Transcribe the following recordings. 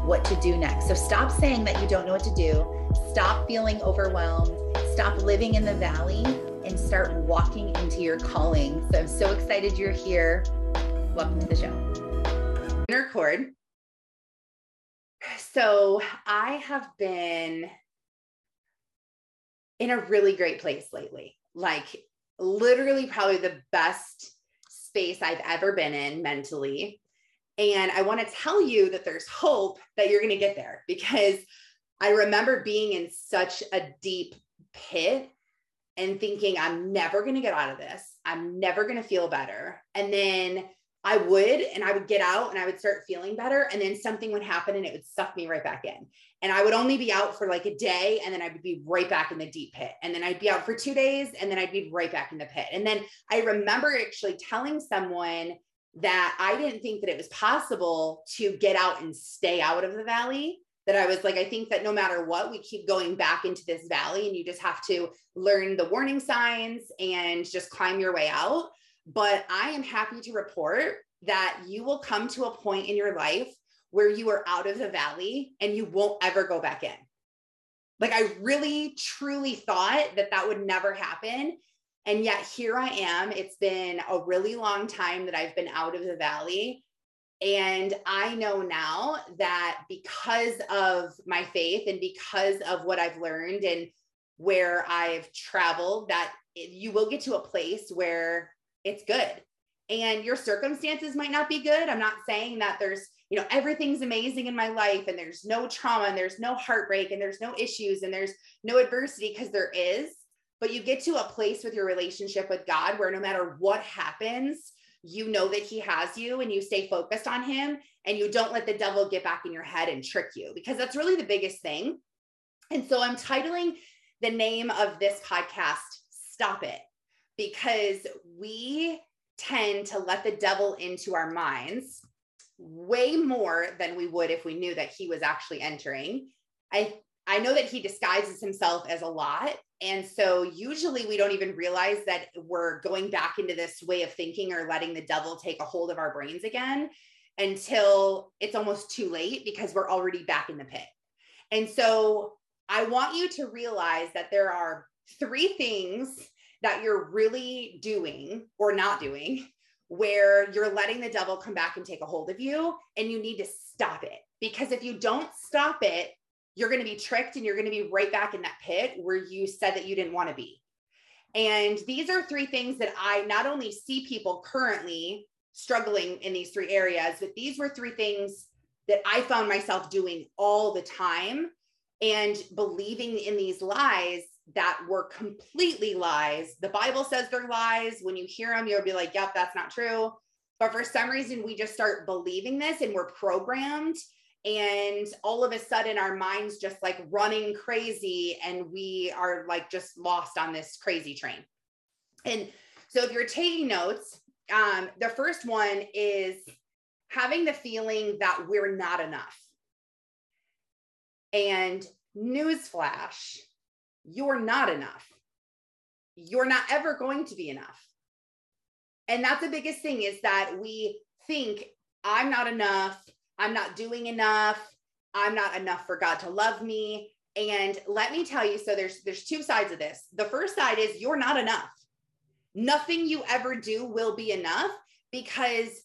what to do next. So stop saying that you don't know what to do. Stop feeling overwhelmed stop living in the valley and start walking into your calling. So I'm so excited you're here. Welcome to the show. Record. So I have been in a really great place lately. Like literally probably the best space I've ever been in mentally. And I want to tell you that there's hope that you're going to get there because I remember being in such a deep pit and thinking, I'm never going to get out of this. I'm never going to feel better. And then I would, and I would get out and I would start feeling better. And then something would happen and it would suck me right back in. And I would only be out for like a day and then I would be right back in the deep pit. And then I'd be out for two days and then I'd be right back in the pit. And then I remember actually telling someone that I didn't think that it was possible to get out and stay out of the valley that I was like, I think that no matter what, we keep going back into this valley and you just have to learn the warning signs and just climb your way out. But I am happy to report that you will come to a point in your life where you are out of the valley and you won't ever go back in. Like, I really, truly thought that that would never happen. And yet, here I am. It's been a really long time that I've been out of the valley. And I know now that because of my faith and because of what I've learned and where I've traveled, that you will get to a place where it's good. And your circumstances might not be good. I'm not saying that there's, you know, everything's amazing in my life and there's no trauma and there's no heartbreak and there's no issues and there's no adversity because there is. But you get to a place with your relationship with God where no matter what happens, you know that he has you and you stay focused on him and you don't let the devil get back in your head and trick you because that's really the biggest thing. And so I'm titling the name of this podcast, Stop It, because we tend to let the devil into our minds way more than we would if we knew that he was actually entering. I I know that he disguises himself as a lot and so usually we don't even realize that we're going back into this way of thinking or letting the devil take a hold of our brains again until it's almost too late because we're already back in the pit. And so I want you to realize that there are three things that you're really doing or not doing where you're letting the devil come back and take a hold of you and you need to stop it. Because if you don't stop it, you're going to be tricked and you're going to be right back in that pit where you said that you didn't want to be. And these are three things that I not only see people currently struggling in these three areas, but these were three things that I found myself doing all the time and believing in these lies that were completely lies. The Bible says they're lies. When you hear them, you'll be like, yep, that's not true. But for some reason, we just start believing this and we're programmed and all of a sudden our minds just like running crazy and we are like just lost on this crazy train. And so if you're taking notes um, the first one is having the feeling that we're not enough. And newsflash you're not enough. You're not ever going to be enough. And that's the biggest thing is that we think i'm not enough I'm not doing enough. I'm not enough for God to love me. And let me tell you, so there's there's two sides of this. The first side is you're not enough. Nothing you ever do will be enough because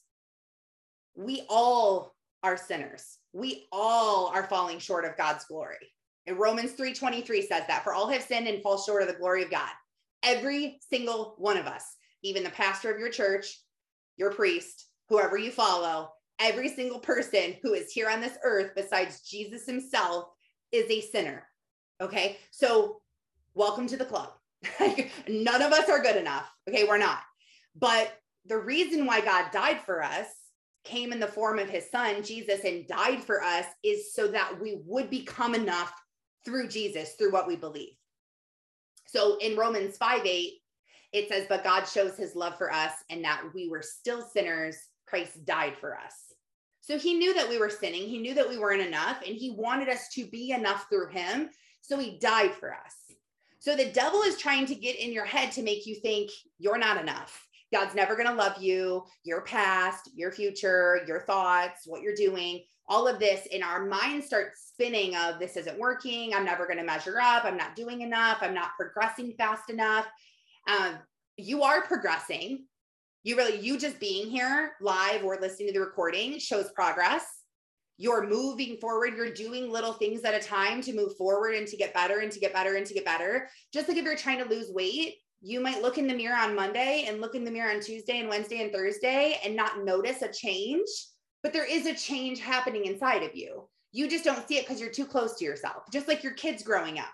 we all are sinners. We all are falling short of God's glory. And Romans 3:23 says that for all have sinned and fall short of the glory of God. Every single one of us, even the pastor of your church, your priest, whoever you follow, every single person who is here on this earth besides Jesus himself is a sinner. Okay. So, welcome to the club. None of us are good enough. Okay. We're not. But the reason why God died for us came in the form of his son, Jesus, and died for us is so that we would become enough through Jesus, through what we believe. So in Romans 5 8, it says, But God shows his love for us and that we were still sinners, Christ died for us. So he knew that we were sinning. He knew that we weren't enough, and he wanted us to be enough through him. So he died for us. So the devil is trying to get in your head to make you think you're not enough. God's never going to love you, your past, your future, your thoughts, what you're doing, all of this. And our mind starts spinning of this isn't working. I'm never going to measure up. I'm not doing enough. I'm not progressing fast enough. Um, you are progressing. You really, you just being here live or listening to the recording shows progress. You're moving forward. You're doing little things at a time to move forward and to get better and to get better and to get better. Just like if you're trying to lose weight, you might look in the mirror on Monday and look in the mirror on Tuesday and Wednesday and Thursday and not notice a change, but there is a change happening inside of you. You just don't see it because you're too close to yourself, just like your kids growing up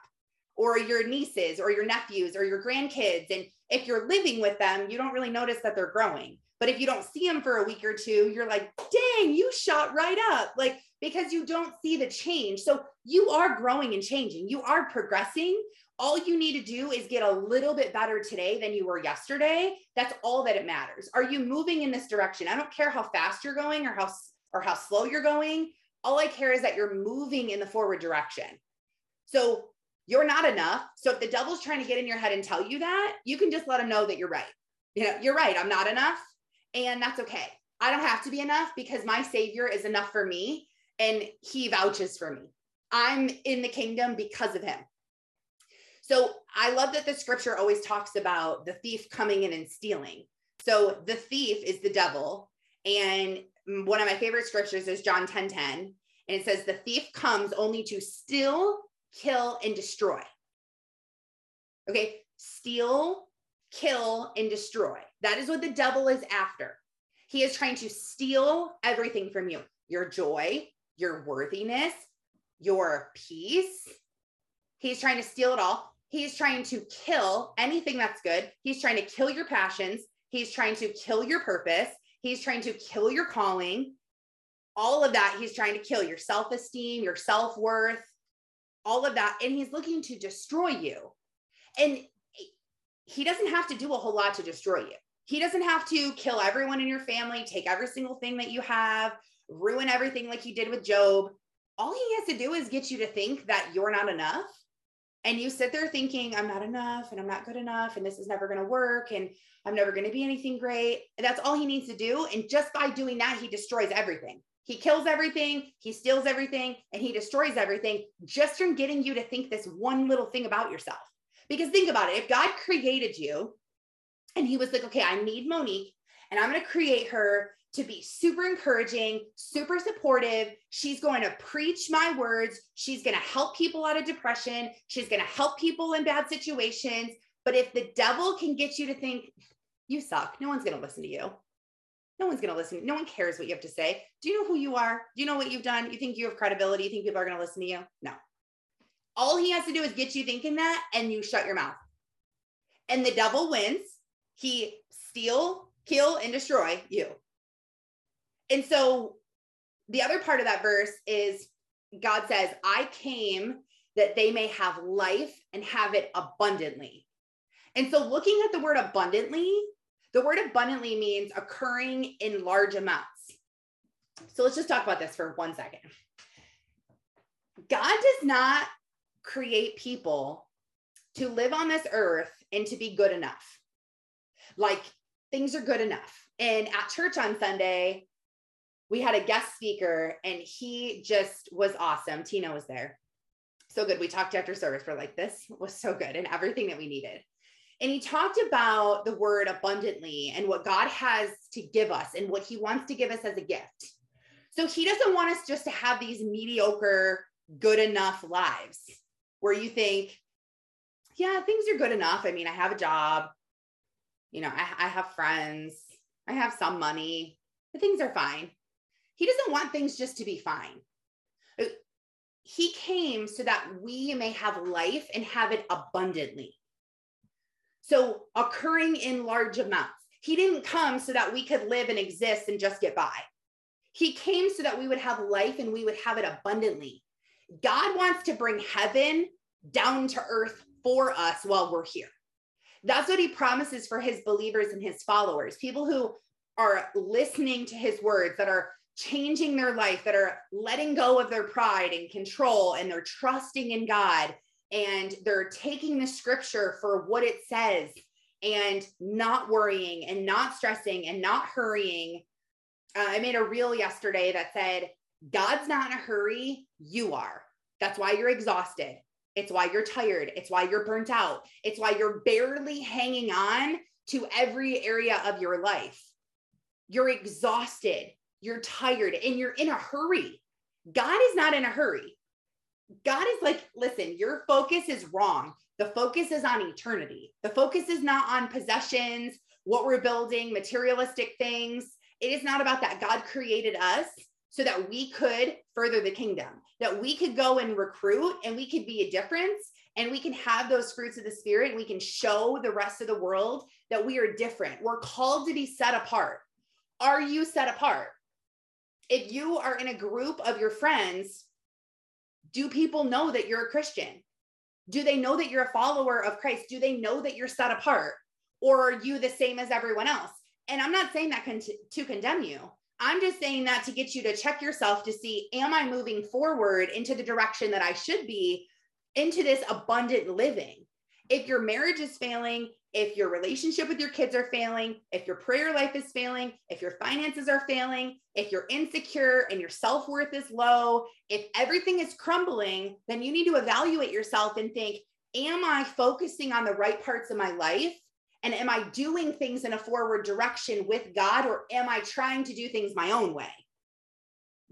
or your nieces or your nephews or your grandkids. And if you're living with them, you don't really notice that they're growing. But if you don't see them for a week or two, you're like, dang, you shot right up. Like, because you don't see the change. So you are growing and changing, you are progressing. All you need to do is get a little bit better today than you were yesterday. That's all that it matters. Are you moving in this direction? I don't care how fast you're going or how or how slow you're going. All I care is that you're moving in the forward direction. So you're not enough. So if the devil's trying to get in your head and tell you that, you can just let him know that you're right. You know, you're right. I'm not enough. And that's okay. I don't have to be enough because my savior is enough for me and he vouches for me. I'm in the kingdom because of him. So I love that the scripture always talks about the thief coming in and stealing. So the thief is the devil. And one of my favorite scriptures is John 10 10. And it says, The thief comes only to steal, kill, and destroy. Okay, steal, kill, and destroy. That is what the devil is after. He is trying to steal everything from you your joy, your worthiness, your peace. He's trying to steal it all. He's trying to kill anything that's good. He's trying to kill your passions. He's trying to kill your purpose. He's trying to kill your calling. All of that, he's trying to kill your self esteem, your self worth, all of that. And he's looking to destroy you. And he doesn't have to do a whole lot to destroy you. He doesn't have to kill everyone in your family, take every single thing that you have, ruin everything like he did with Job. All he has to do is get you to think that you're not enough. And you sit there thinking, I'm not enough and I'm not good enough and this is never going to work and I'm never going to be anything great. And That's all he needs to do. And just by doing that, he destroys everything. He kills everything, he steals everything, and he destroys everything just from getting you to think this one little thing about yourself. Because think about it if God created you and he was like, okay, I need Monique and I'm going to create her to be super encouraging, super supportive. She's going to preach my words. She's going to help people out of depression. She's going to help people in bad situations. But if the devil can get you to think, you suck, no one's going to listen to you. No one's going to listen. No one cares what you have to say. Do you know who you are? Do you know what you've done? You think you have credibility? You think people are going to listen to you? No. All he has to do is get you thinking that and you shut your mouth. And the devil wins. He steal, kill, and destroy you. And so the other part of that verse is God says, I came that they may have life and have it abundantly. And so looking at the word abundantly, the word abundantly means occurring in large amounts. So let's just talk about this for one second. God does not create people to live on this earth and to be good enough. Like things are good enough. And at church on Sunday, we had a guest speaker and he just was awesome. Tina was there. So good. We talked after service. We're like, this was so good and everything that we needed. And he talked about the word abundantly and what God has to give us and what he wants to give us as a gift. So he doesn't want us just to have these mediocre, good enough lives where you think, yeah, things are good enough. I mean, I have a job, you know, I, I have friends, I have some money, but things are fine. He doesn't want things just to be fine. He came so that we may have life and have it abundantly. So, occurring in large amounts. He didn't come so that we could live and exist and just get by. He came so that we would have life and we would have it abundantly. God wants to bring heaven down to earth for us while we're here. That's what he promises for his believers and his followers, people who are listening to his words, that are changing their life, that are letting go of their pride and control, and they're trusting in God and they're taking the scripture for what it says and not worrying and not stressing and not hurrying. Uh, I made a reel yesterday that said, God's not in a hurry, you are. That's why you're exhausted. It's why you're tired. It's why you're burnt out. It's why you're barely hanging on to every area of your life. You're exhausted, you're tired, and you're in a hurry. God is not in a hurry. God is like, listen, your focus is wrong. The focus is on eternity. The focus is not on possessions, what we're building, materialistic things. It is not about that. God created us so that we could further the kingdom, that we could go and recruit and we could be a difference and we can have those fruits of the spirit and we can show the rest of the world that we are different. We're called to be set apart. Are you set apart? If you are in a group of your friends, do people know that you're a Christian? Do they know that you're a follower of Christ? Do they know that you're set apart? Or are you the same as everyone else? And I'm not saying that con- to condemn you. I'm just saying that to get you to check yourself to see, am I moving forward into the direction that I should be into this abundant living? If your marriage is failing, if your relationship with your kids are failing, if your prayer life is failing, if your finances are failing, if you're insecure and your self worth is low, if everything is crumbling, then you need to evaluate yourself and think, am I focusing on the right parts of my life? And am I doing things in a forward direction with God or am I trying to do things my own way?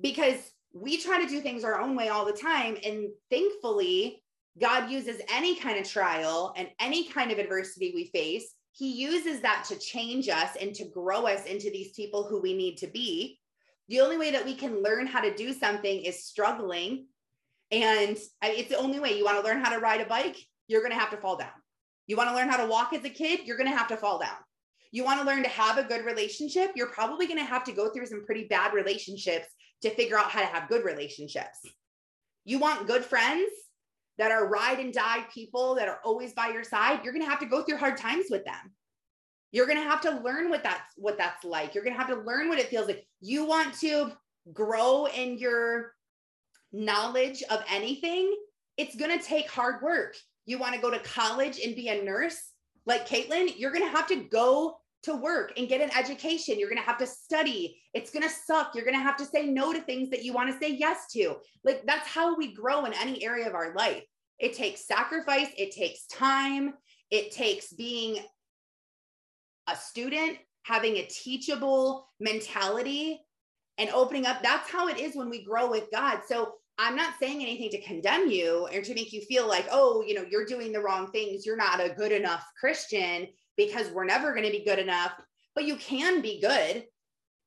Because we try to do things our own way all the time. And thankfully, God uses any kind of trial and any kind of adversity we face. He uses that to change us and to grow us into these people who we need to be. The only way that we can learn how to do something is struggling. And it's the only way you want to learn how to ride a bike, you're going to have to fall down. You want to learn how to walk as a kid? You're going to have to fall down. You want to learn to have a good relationship? You're probably going to have to go through some pretty bad relationships to figure out how to have good relationships. You want good friends that are ride and die people that are always by your side? You're going to have to go through hard times with them. You're going to have to learn what that's what that's like. You're going to have to learn what it feels like. You want to grow in your knowledge of anything, it's going to take hard work you want to go to college and be a nurse like Caitlin, you're going to have to go to work and get an education. You're going to have to study. It's going to suck. You're going to have to say no to things that you want to say yes to. Like that's how we grow in any area of our life. It takes sacrifice, it takes time, it takes being a student, having a teachable mentality and opening up. That's how it is when we grow with God. So I'm not saying anything to condemn you or to make you feel like, oh, you know, you're doing the wrong things. You're not a good enough Christian because we're never going to be good enough. But you can be good.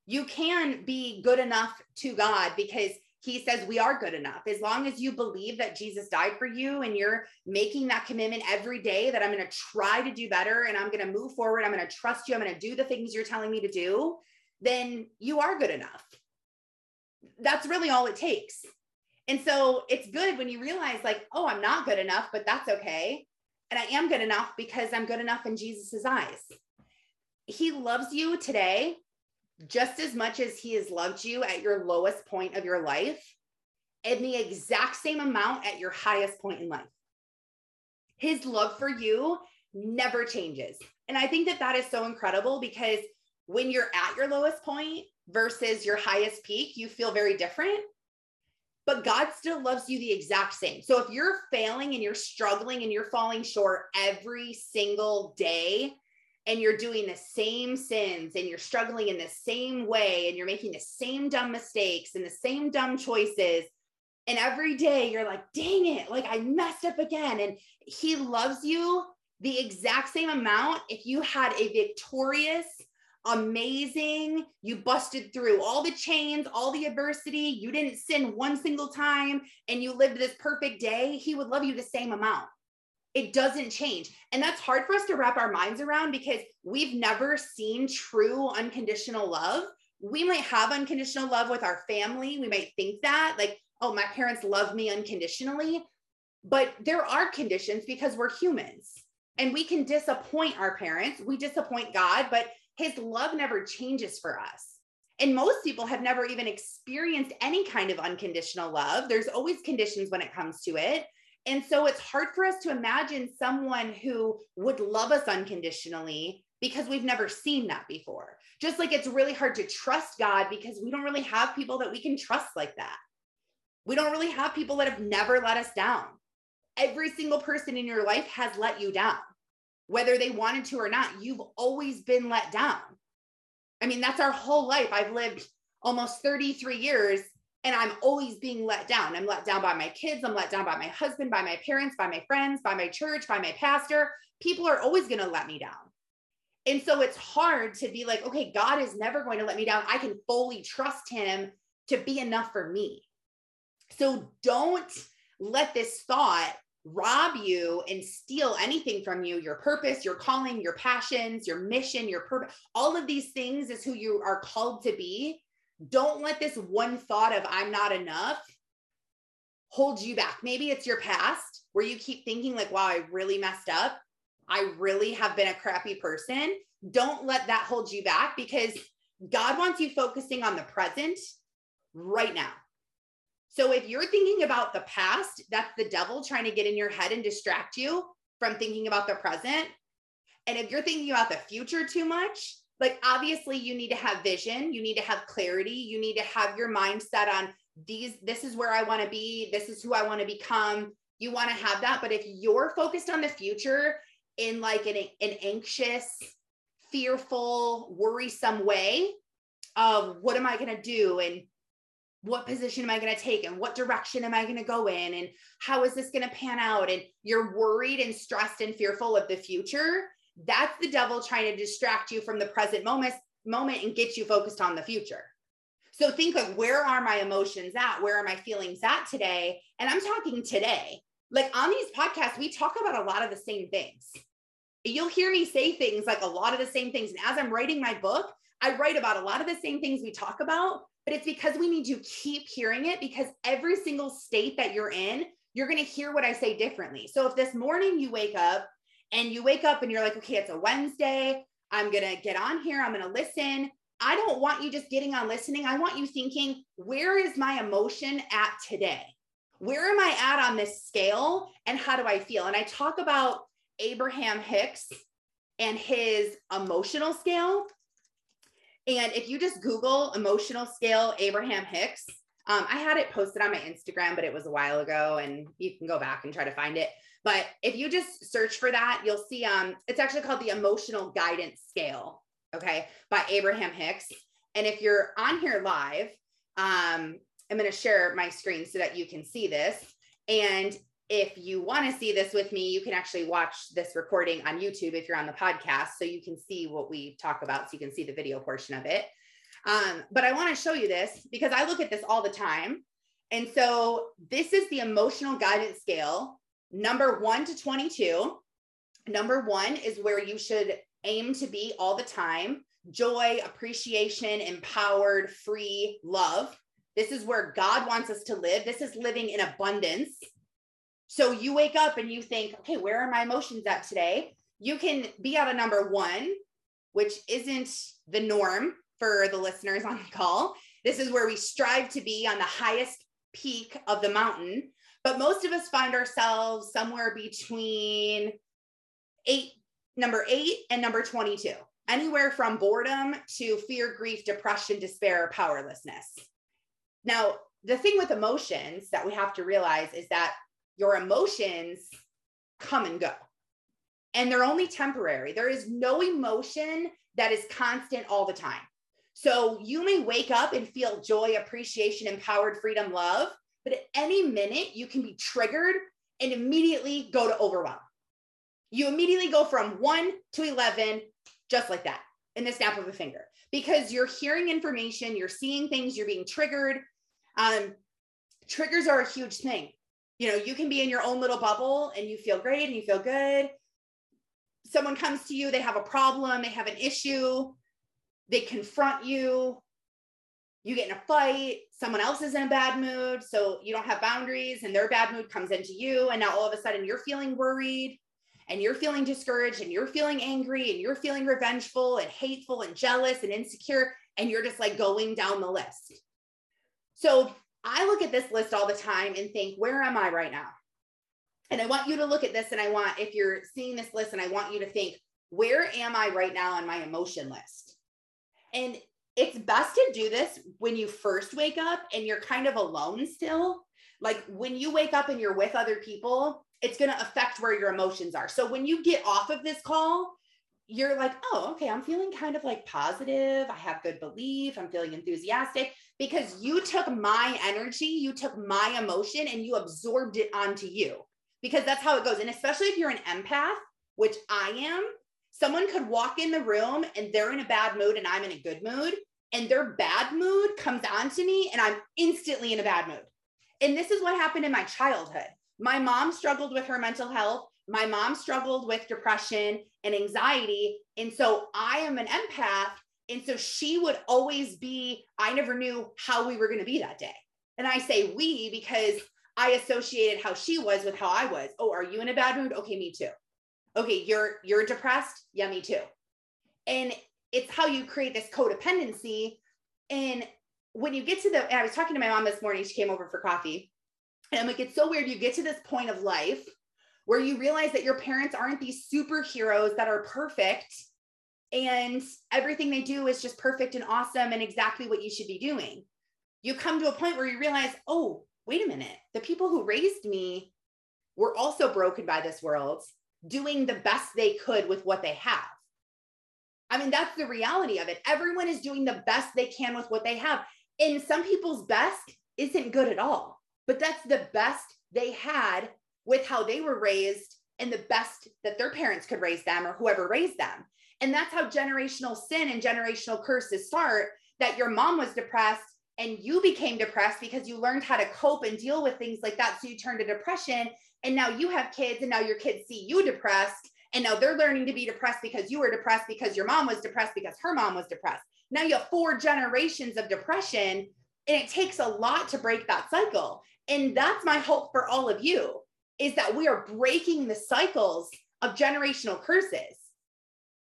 You can be good enough to God because he says we are good enough. As long as you believe that Jesus died for you and you're making that commitment every day that I'm going to try to do better and I'm going to move forward, I'm going to trust you, I'm going to do the things you're telling me to do, then you are good enough. That's really all it takes. And so it's good when you realize, like, oh, I'm not good enough, but that's okay. And I am good enough because I'm good enough in Jesus's eyes. He loves you today just as much as he has loved you at your lowest point of your life, and the exact same amount at your highest point in life. His love for you never changes. And I think that that is so incredible because when you're at your lowest point versus your highest peak, you feel very different but God still loves you the exact same. So if you're failing and you're struggling and you're falling short every single day, and you're doing the same sins and you're struggling in the same way and you're making the same dumb mistakes and the same dumb choices. And every day you're like, dang it, like I messed up again. And he loves you the exact same amount if you had a victorious, amazing. You busted through all the chains, all the adversity. You didn't sin one single time and you lived this perfect day. He would love you the same amount. It doesn't change. And that's hard for us to wrap our minds around because we've never seen true unconditional love. We might have unconditional love with our family. We might think that, like, oh, my parents love me unconditionally. But there are conditions because we're humans and we can disappoint our parents. We disappoint God, but his love never changes for us. And most people have never even experienced any kind of unconditional love. There's always conditions when it comes to it. And so it's hard for us to imagine someone who would love us unconditionally because we've never seen that before. Just like it's really hard to trust God because we don't really have people that we can trust like that. We don't really have people that have never let us down. Every single person in your life has let you down. Whether they wanted to or not, you've always been let down. I mean, that's our whole life. I've lived almost 33 years and I'm always being let down. I'm let down by my kids. I'm let down by my husband, by my parents, by my friends, by my church, by my pastor. People are always going to let me down. And so it's hard to be like, okay, God is never going to let me down. I can fully trust him to be enough for me. So don't let this thought rob you and steal anything from you your purpose, your calling, your passions, your mission, your purpose. All of these things is who you are called to be don't let this one thought of I'm not enough hold you back. Maybe it's your past where you keep thinking, like, wow, I really messed up. I really have been a crappy person. Don't let that hold you back because God wants you focusing on the present right now. So if you're thinking about the past, that's the devil trying to get in your head and distract you from thinking about the present. And if you're thinking about the future too much, like obviously you need to have vision you need to have clarity you need to have your mindset on these this is where i want to be this is who i want to become you want to have that but if you're focused on the future in like an, an anxious fearful worrisome way of what am i going to do and what position am i going to take and what direction am i going to go in and how is this going to pan out and you're worried and stressed and fearful of the future that's the devil trying to distract you from the present moment, moment and get you focused on the future. So think like, where are my emotions at? Where are my feelings at today? And I'm talking today. Like on these podcasts, we talk about a lot of the same things. You'll hear me say things like a lot of the same things. And as I'm writing my book, I write about a lot of the same things we talk about, but it's because we need to keep hearing it because every single state that you're in, you're going to hear what I say differently. So if this morning you wake up and you wake up and you're like, okay, it's a Wednesday. I'm going to get on here. I'm going to listen. I don't want you just getting on listening. I want you thinking, where is my emotion at today? Where am I at on this scale? And how do I feel? And I talk about Abraham Hicks and his emotional scale. And if you just Google emotional scale Abraham Hicks, um, I had it posted on my Instagram, but it was a while ago, and you can go back and try to find it. But if you just search for that, you'll see um it's actually called the emotional guidance scale, okay, by Abraham Hicks. And if you're on here live, um, I'm going to share my screen so that you can see this. And if you want to see this with me, you can actually watch this recording on YouTube if you're on the podcast, so you can see what we talk about, so you can see the video portion of it. Um, but I want to show you this because I look at this all the time. And so this is the emotional guidance scale number one to 22. Number one is where you should aim to be all the time joy, appreciation, empowered, free, love. This is where God wants us to live. This is living in abundance. So you wake up and you think, okay, where are my emotions at today? You can be at a number one, which isn't the norm for the listeners on the call. This is where we strive to be on the highest peak of the mountain. But most of us find ourselves somewhere between eight, number eight and number 22, anywhere from boredom to fear, grief, depression, despair, powerlessness. Now, the thing with emotions that we have to realize is that your emotions come and go, and they're only temporary. There is no emotion that is constant all the time. So you may wake up and feel joy, appreciation, empowered, freedom, love, but at any minute, you can be triggered and immediately go to overwhelm. You immediately go from one to 11, just like that, in the snap of a finger, because you're hearing information, you're seeing things, you're being triggered. Um, triggers are a huge thing. You know, you can be in your own little bubble and you feel great and you feel good. Someone comes to you, they have a problem, they have an issue, they confront you, you get in a fight, someone else is in a bad mood, so you don't have boundaries, and their bad mood comes into you. And now all of a sudden you're feeling worried and you're feeling discouraged and you're feeling angry and you're feeling revengeful and hateful and jealous and insecure. And you're just like going down the list. So I look at this list all the time and think, where am I right now? And I want you to look at this and I want, if you're seeing this list, and I want you to think, where am I right now on my emotion list? And it's best to do this when you first wake up and you're kind of alone still. Like when you wake up and you're with other people, it's going to affect where your emotions are. So when you get off of this call, you're like, oh, okay, I'm feeling kind of like positive. I have good belief. I'm feeling enthusiastic because you took my energy, you took my emotion, and you absorbed it onto you because that's how it goes. And especially if you're an empath, which I am, someone could walk in the room and they're in a bad mood and I'm in a good mood and their bad mood comes onto me and I'm instantly in a bad mood. And this is what happened in my childhood. My mom struggled with her mental health. My mom struggled with depression and anxiety. And so I am an empath. And so she would always be, I never knew how we were going to be that day. And I say we because I associated how she was with how I was. Oh, are you in a bad mood? Okay, me too. Okay, you're you're depressed? Yeah, me too. And it's how you create this codependency. And when you get to the, I was talking to my mom this morning, she came over for coffee. And I'm like, it's so weird. You get to this point of life where you realize that your parents aren't these superheroes that are perfect and everything they do is just perfect and awesome and exactly what you should be doing. You come to a point where you realize, oh, wait a minute, the people who raised me were also broken by this world, doing the best they could with what they have. I mean, that's the reality of it. Everyone is doing the best they can with what they have. And some people's best isn't good at all, but that's the best they had with how they were raised and the best that their parents could raise them or whoever raised them. And that's how generational sin and generational curses start that your mom was depressed and you became depressed because you learned how to cope and deal with things like that. So you turned to depression. And now you have kids, and now your kids see you depressed. And now they're learning to be depressed because you were depressed because your mom was depressed because her mom was depressed. Now you have four generations of depression, and it takes a lot to break that cycle. And that's my hope for all of you is that we are breaking the cycles of generational curses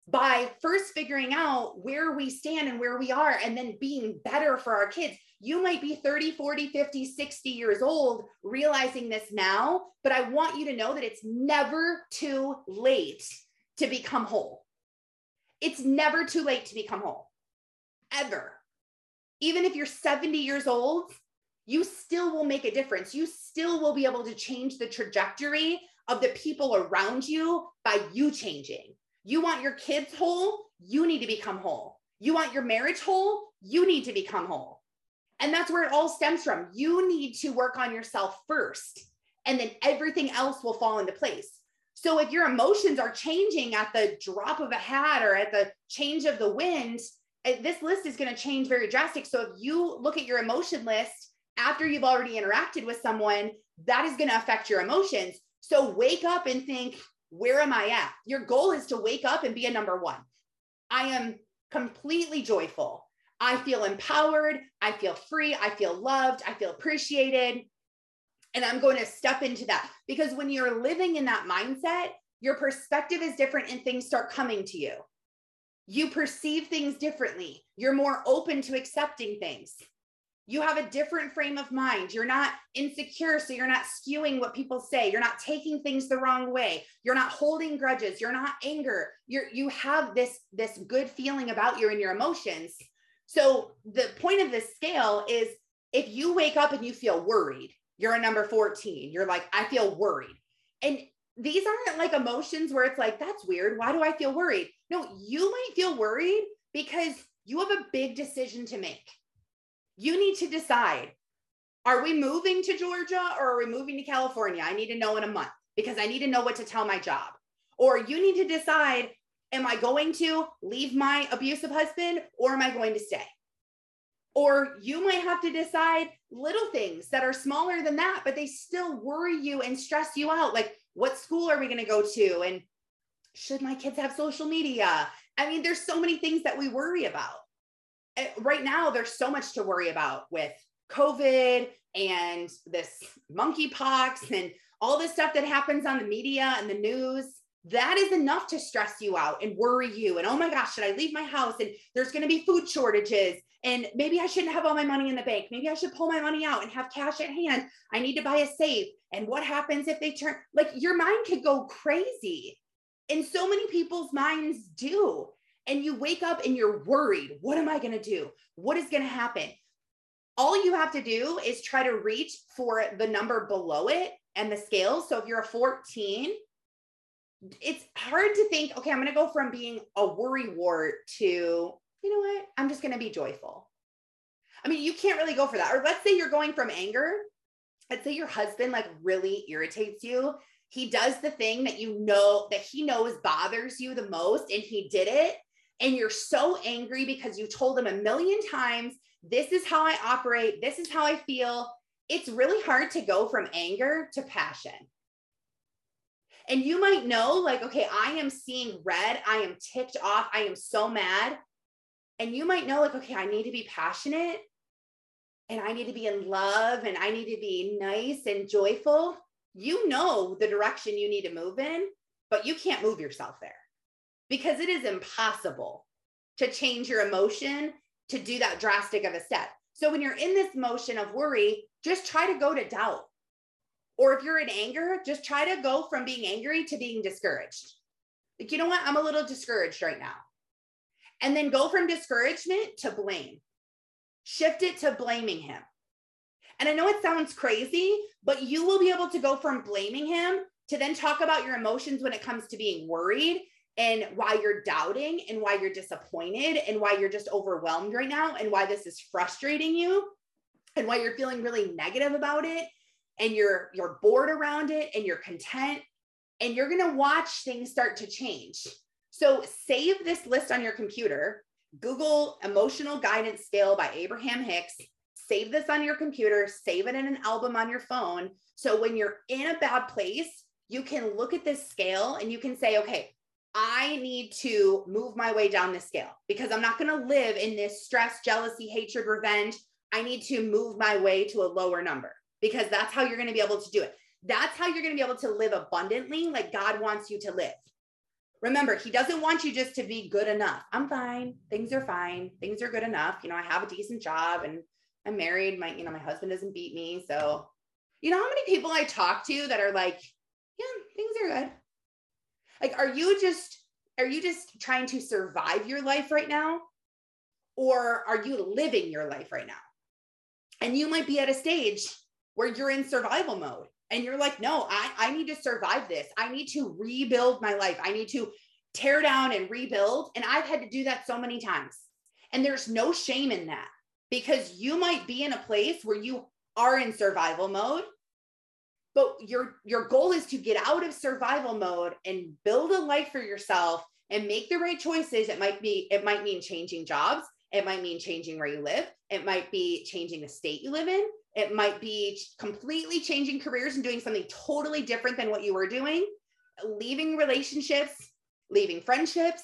by first figuring out where we stand and where we are and then being better for our kids. You might be 30, 40, 50, 60 years old realizing this now, but I want you to know that it's never too late to become whole. It's never too late to become whole, ever. Even if you're 70 years old, you still will make a difference. You still will be able to change the trajectory of the people around you by you changing. You want your kids whole, you need to become whole. You want your marriage whole, you need to become whole. And that's where it all stems from. You need to work on yourself first, and then everything else will fall into place. So if your emotions are changing at the drop of a hat or at the change of the wind, eh, this list is going to change very drastic. So if you look at your emotion list after you've already interacted with someone, that is going to affect your emotions. So wake up and think, where am I at? Your goal is to wake up and be a number one. I am completely joyful. I feel empowered. I feel free. I feel loved. I feel appreciated. And I'm going to step into that because when you're living in that mindset, your perspective is different and things start coming to you. You perceive things differently. You're more open to accepting things. You have a different frame of mind. You're not insecure, so you're not skewing what people say. You're not taking things the wrong way. You're not holding grudges. You're not anger. You're you have this this good feeling about you and your emotions so the point of this scale is if you wake up and you feel worried, you're a number 14. You're like, I feel worried. And these aren't like emotions where it's like, that's weird. Why do I feel worried? No, you might feel worried because you have a big decision to make. You need to decide are we moving to Georgia or are we moving to California? I need to know in a month because I need to know what to tell my job. Or you need to decide am I going to leave my abusive husband or am I going to stay? Or you might have to decide little things that are smaller than that, but they still worry you and stress you out. Like, what school are we going to go to? And should my kids have social media? I mean, there's so many things that we worry about. Eh, right now there's so much to worry about with COVID and this monkeypox and all this stuff that happens on the media and the news. That is enough to stress you out and worry you. And oh my gosh, should I leave my house? And there's going to be food shortages. And maybe I shouldn't have all my money in the bank. Maybe I should pull my money out and have cash at hand. I need to buy a safe. And what happens if they turn like your mind could go crazy? And so many people's minds do. And you wake up and you're worried. What am I going to do? What is going to happen? All you have to do is try to reach for the number below it and the scale. So if you're a 14, it's hard to think, okay, I'm going to go from being a worry wart to, you know what? I'm just going to be joyful. I mean, you can't really go for that. Or let's say you're going from anger. Let's say your husband like really irritates you he does the thing that you know that he knows bothers you the most and he did it and you're so angry because you told them a million times this is how i operate. This is how i feel. It's really hard to go from anger to passion. And you might know like okay i am seeing red. I am ticked off. I am so mad. And you might know like okay i need to be passionate and i need to be in love and i need to be nice and joyful. You know the direction you need to move in, but you can't move yourself there because it is impossible to change your emotion to do that drastic of a step. So when you're in this motion of worry, just try to go to doubt. Or if you're in anger, just try to go from being angry to being discouraged. Like, you know what? I'm a little discouraged right now. And then go from discouragement to blame. Shift it to blaming him. And I know it sounds crazy, but you will be able to go from blaming him to then talk about your emotions when it comes to being worried and why you're doubting and why you're disappointed and why you're just overwhelmed right now and why this is frustrating you and why you're feeling really negative about it and you're you're bored around it and you're content and you're going to watch things start to change. So save this list on your computer. Google emotional guidance scale by Abraham Hicks save this on your computer, save it in an album on your phone. So when you're in a bad place, you can look at this scale and you can say, okay, I need to move my way down the scale because I'm not going to live in this stress, jealousy, hatred, revenge. I need to move my way to a lower number because that's how you're going to be able to do it. That's how you're going to be able to live abundantly like God wants you to live. Remember, he doesn't want you just to be good enough. I'm fine. Things are fine. Things are good enough. You know, I have a decent job and I'm married. My, you know, my husband doesn't beat me. So, you know how many people I talk to that are like, yeah, things are good. Like, are you just, are you just trying to survive your life right now? Or are you living your life right now? And you might be at a stage where you're in survival mode and you're like, no, I, I need to survive this. I need to rebuild my life. I need to tear down and rebuild. And I've had to do that so many times. And there's no shame in that because you might be in a place where you are in survival mode but your your goal is to get out of survival mode and build a life for yourself and make the right choices. It might be it might mean changing jobs. It might mean changing where you live. It might be changing the state you live in. It might be completely changing careers and doing something totally different than what you were doing. Leaving relationships leaving friendships.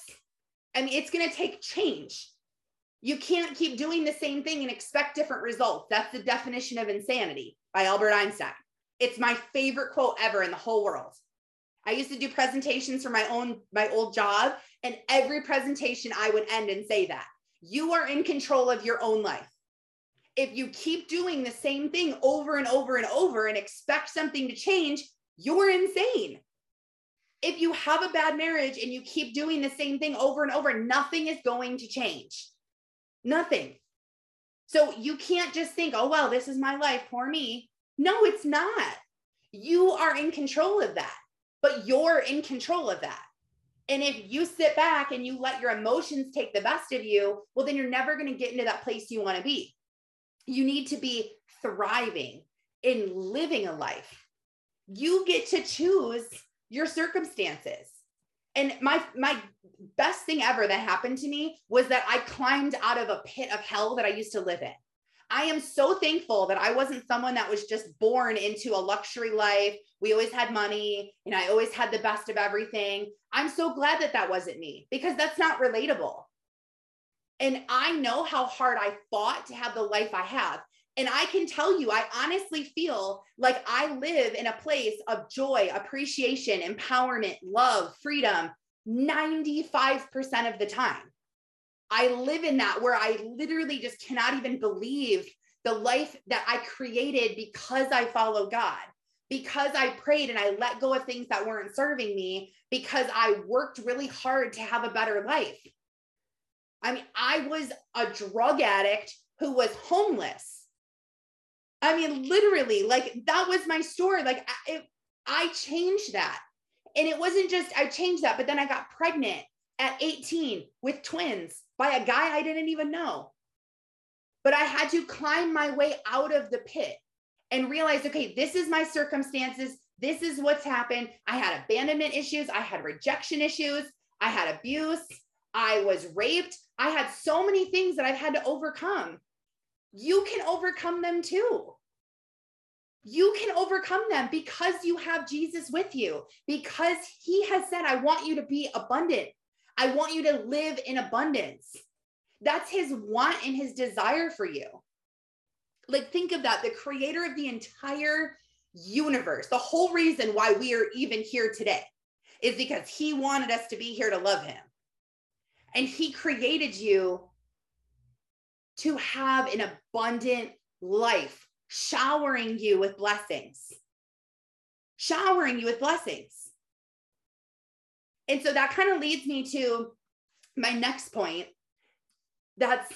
I mean it's going to take change. You can't keep doing the same thing and expect different results. That's the definition of insanity by Albert Einstein. It's my favorite quote ever in the whole world. I used to do presentations for my own my old job and every presentation I would end and say that. You are in control of your own life. If you keep doing the same thing over and over and over and expect something to change, you're insane. If you have a bad marriage and you keep doing the same thing over and over, nothing is going to change. Nothing. So you can't just think, oh, well, this is my life, poor me. No, it's not. You are in control of that, but you're in control of that. And if you sit back and you let your emotions take the best of you, well, then you're never going to get into that place you want to be. You need to be thriving in living a life. You get to choose your circumstances and my my best thing ever that happened to me was that I climbed out of a pit of hell that I used to live in. I am so thankful that I wasn't someone that was just born into a luxury life. We always had money and I always had the best of everything. I'm so glad that that wasn't me because that's not relatable. And I know how hard I fought to have the life I have. And I can tell you, I honestly feel like I live in a place of joy, appreciation, empowerment, love, freedom 95% of the time. I live in that where I literally just cannot even believe the life that I created because I follow God, because I prayed and I let go of things that weren't serving me, because I worked really hard to have a better life. I mean, I was a drug addict who was homeless. I mean, literally, like that was my story. Like it, I changed that. And it wasn't just I changed that, but then I got pregnant at 18 with twins by a guy I didn't even know. But I had to climb my way out of the pit and realize okay, this is my circumstances. This is what's happened. I had abandonment issues. I had rejection issues. I had abuse. I was raped. I had so many things that I've had to overcome. You can overcome them too. You can overcome them because you have Jesus with you, because he has said, I want you to be abundant. I want you to live in abundance. That's his want and his desire for you. Like, think of that the creator of the entire universe, the whole reason why we are even here today is because he wanted us to be here to love him. And he created you to have an abundant life, showering you with blessings, showering you with blessings. And so that kind of leads me to my next point. That's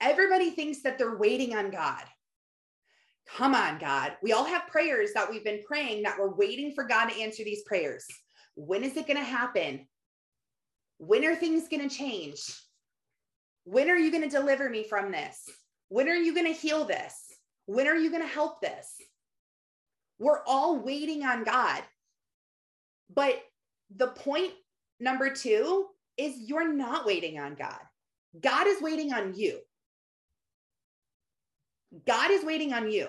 everybody thinks that they're waiting on God. Come on, God. We all have prayers that we've been praying that we're waiting for God to answer these prayers. When is it going to happen? When are things going to change? When are you going to deliver me from this? When are you going to heal this? When are you going to help this? We're all waiting on God. But the point number two is you're not waiting on God. God is waiting on you. God is waiting on you.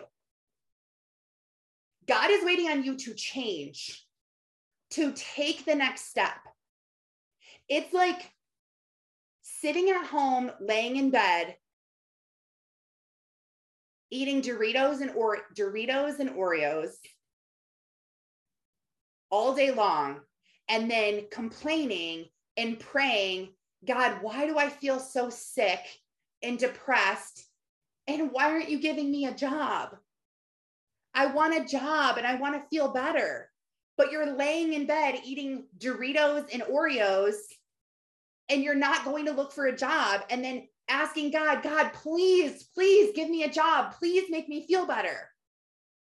God is waiting on you to change, to take the next step. It's like sitting at home, laying in bed, eating Doritos and or Doritos and Oreos all day long and then complaining and praying, God, why do I feel so sick and depressed? And why aren't you giving me a job? I want a job and I want to feel better. But you're laying in bed eating Doritos and Oreos, and you're not going to look for a job and then asking God, God, please, please give me a job. Please make me feel better.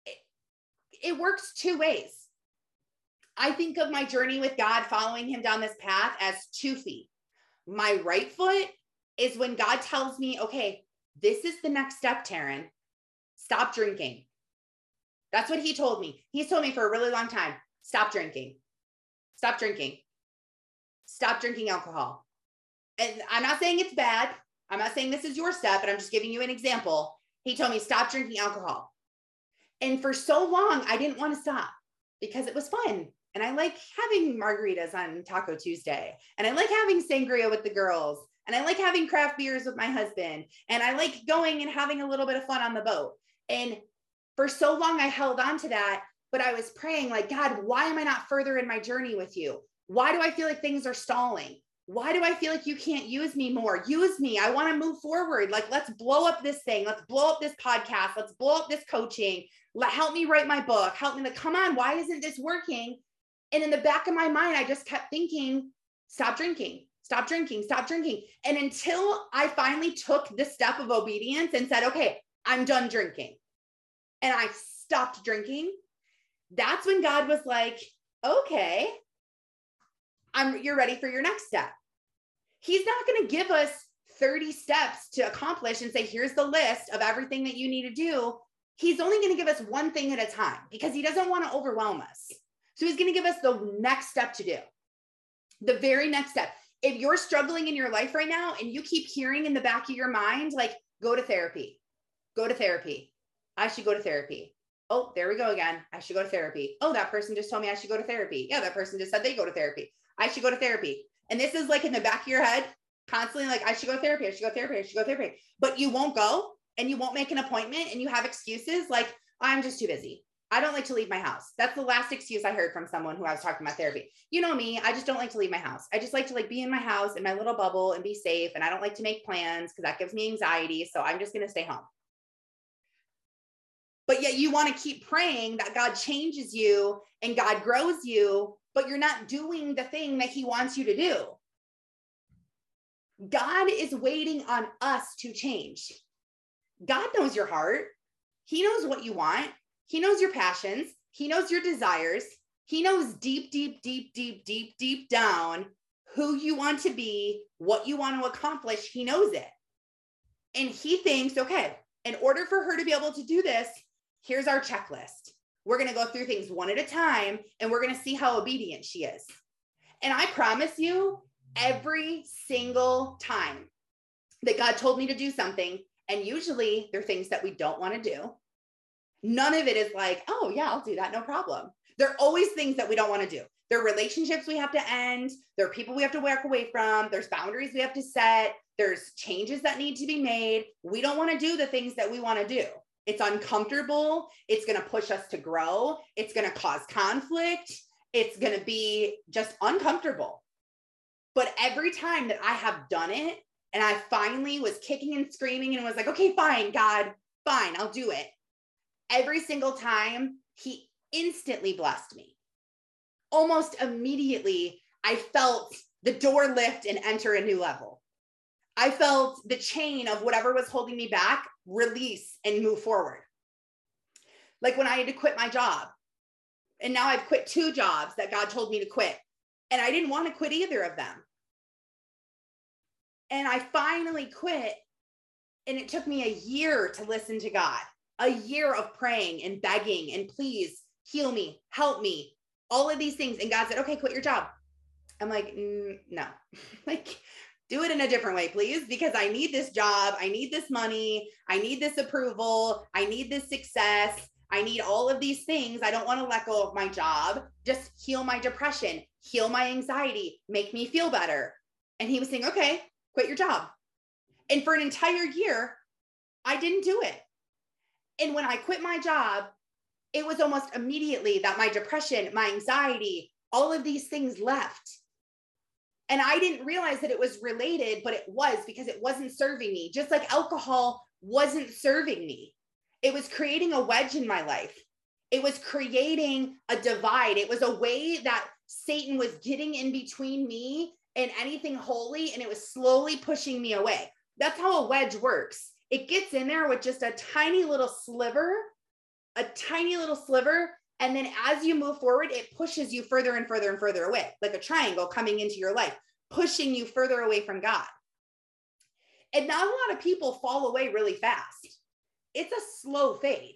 It, it works two ways. I think of my journey with God following him down this path as two feet. My right foot is when God tells me, okay, this is the next step, Taryn. Stop drinking. That's what he told me. He's told me for a really long time stop drinking. Stop drinking. Stop drinking alcohol. And I'm not saying it's bad. I'm not saying this is your step, but I'm just giving you an example. He told me stop drinking alcohol. And for so long, I didn't want to stop because it was fun. And I like having margaritas on Taco Tuesday. And I like having sangria with the girls. And I like having craft beers with my husband. And I like going and having a little bit of fun on the boat. And for so long, I held on to that. But I was praying, like, God, why am I not further in my journey with you? Why do I feel like things are stalling? Why do I feel like you can't use me more? Use me. I want to move forward. Like, let's blow up this thing. Let's blow up this podcast. Let's blow up this coaching. Let help me write my book. Help me. Like, come on. Why isn't this working? And in the back of my mind, I just kept thinking, stop drinking, stop drinking, stop drinking. And until I finally took the step of obedience and said, okay, I'm done drinking. And I stopped drinking. That's when God was like, okay, I'm you're ready for your next step. He's not going to give us 30 steps to accomplish and say, here's the list of everything that you need to do. He's only going to give us one thing at a time because he doesn't want to overwhelm us. So he's going to give us the next step to do. The very next step. If you're struggling in your life right now and you keep hearing in the back of your mind, like, go to therapy, go to therapy. I should go to therapy. Oh, there we go again. I should go to therapy. Oh, that person just told me I should go to therapy. Yeah, that person just said they go to therapy. I should go to therapy. And this is like in the back of your head. constantly like, I should go to therapy, I should go to therapy, I should go to therapy. But you won't go and you won't make an appointment and you have excuses like, I'm just too busy. I don't like to leave my house. That's the last excuse I heard from someone who I was talking about therapy. You know me, I just don't like to leave my house. I just like to like be in my house in my little bubble and be safe and I don't like to make plans because that gives me anxiety, so I'm just going to stay home. But yet you want to keep praying that God changes you and God grows you, but you're not doing the thing that he wants you to do. God is waiting on us to change. God knows your heart. He knows what you want. He knows your passions. He knows your desires. He knows deep, deep, deep, deep, deep, deep down who you want to be, what you want to accomplish. He knows it. And he thinks, okay, in order for her to be able to do this, here's our checklist. We're going to go through things one at a time and we're going to see how obedient she is. And I promise you, every single time that God told me to do something, and usually they're things that we don't want to do. None of it is like, oh, yeah, I'll do that. No problem. There are always things that we don't want to do. There are relationships we have to end. There are people we have to walk away from. There's boundaries we have to set. There's changes that need to be made. We don't want to do the things that we want to do. It's uncomfortable. It's going to push us to grow. It's going to cause conflict. It's going to be just uncomfortable. But every time that I have done it and I finally was kicking and screaming and was like, okay, fine, God, fine, I'll do it. Every single time, He instantly blessed me. Almost immediately, I felt the door lift and enter a new level. I felt the chain of whatever was holding me back release and move forward. Like when I had to quit my job, and now I've quit two jobs that God told me to quit. And I didn't want to quit either of them. And I finally quit. And it took me a year to listen to God, a year of praying and begging and please heal me, help me, all of these things. And God said, okay, quit your job. I'm like, mm, no, like, do it in a different way, please, because I need this job. I need this money. I need this approval. I need this success. I need all of these things. I don't want to let go of my job. Just heal my depression, heal my anxiety, make me feel better. And he was saying, okay, quit your job. And for an entire year, I didn't do it. And when I quit my job, it was almost immediately that my depression, my anxiety, all of these things left. And I didn't realize that it was related, but it was because it wasn't serving me, just like alcohol wasn't serving me. It was creating a wedge in my life. It was creating a divide. It was a way that Satan was getting in between me and anything holy, and it was slowly pushing me away. That's how a wedge works. It gets in there with just a tiny little sliver, a tiny little sliver. And then as you move forward, it pushes you further and further and further away, like a triangle coming into your life, pushing you further away from God. And not a lot of people fall away really fast. It's a slow fade.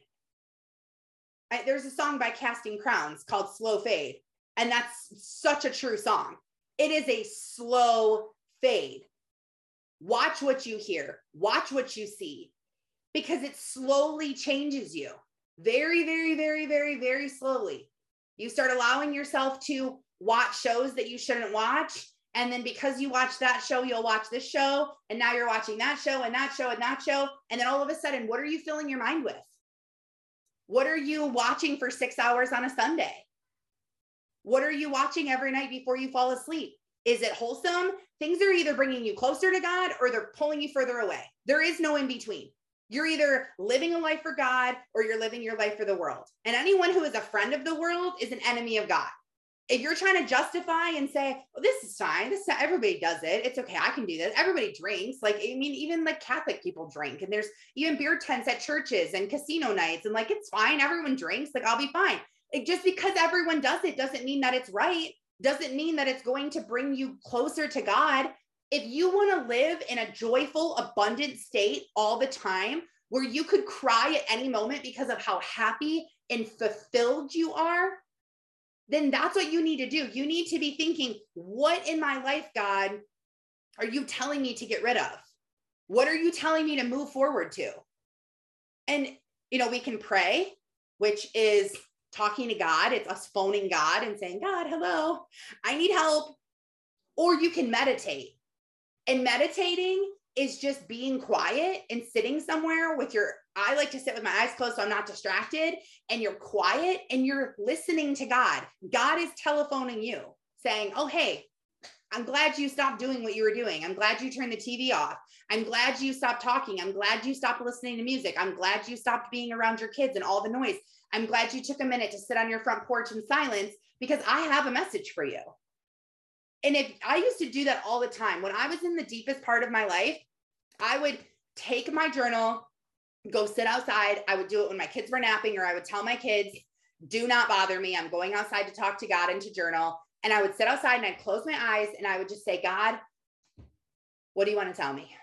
I, there's a song by Casting Crowns called Slow Fade. And that's such a true song. It is a slow fade. Watch what you hear, watch what you see, because it slowly changes you very, very, very, very, very slowly. You start allowing yourself to watch shows that you shouldn't watch. And then because you watch that show, you'll watch this show. And now you're watching that show and that show and that show. And then all of a sudden, what are you filling your mind with? What are you watching for six hours on a Sunday? What are you watching every night before you fall asleep? Is it wholesome? Things are either bringing you closer to God or they're pulling you further away. There is no in between. You're either living a life for God or you're living your life for the world. And anyone who is a friend of the world is an enemy of God. If you're trying to justify and say, "Well, this is fine. This everybody does it. It's okay. I can do this." Everybody drinks. Like I mean, even like Catholic people drink, and there's even beer tents at churches and casino nights, and like it's fine. Everyone drinks. Like I'll be fine it, just because everyone does it doesn't mean that it's right doesn't mean that it's going to bring you closer to god. If you want to live in a joyful abundant state all the time where you could cry at any moment because of how happy and fulfilled you are then that's what you need to do. You need to be thinking what in my life god are you telling me to get rid of? What are you telling me to move forward to? And you know we can pray which is talking to God, it's us phoning God and saying, God, hello, I need help. Or you can meditate. And meditating is just being quiet and sitting somewhere with your I like to sit with my eyes closed so I'm not distracted and you're quiet and you're listening to God. God is telephoning you saying, "Oh, hey, I'm glad you stopped doing what you were doing. I'm glad you turned the TV off. I'm glad you stopped talking. I'm glad you stopped listening to music. I'm glad you stopped being around your kids and all the noise. I'm glad you took a minute to sit on your front porch in silence because I have a message for you." And if I used to do that all the time when I was in the deepest part of my life, I would take my journal, go sit outside. I would do it when my kids were napping, or I would tell my kids, do not bother me. I'm going outside to talk to God and to journal. And I would sit outside and I'd close my eyes and I would just say, God, what do you want to tell me?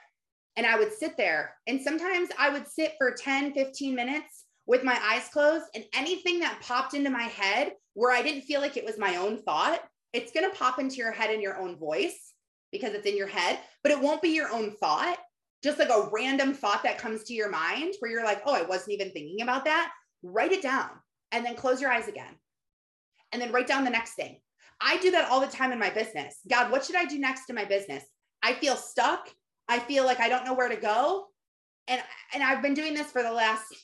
And I would sit there. And sometimes I would sit for 10, 15 minutes with my eyes closed. And anything that popped into my head where I didn't feel like it was my own thought, it's going to pop into your head in your own voice because it's in your head, but it won't be your own thought. Just like a random thought that comes to your mind where you're like, oh, I wasn't even thinking about that. Write it down and then close your eyes again. And then write down the next thing. I do that all the time in my business. God, what should I do next in my business? I feel stuck. I feel like I don't know where to go. And, and I've been doing this for the last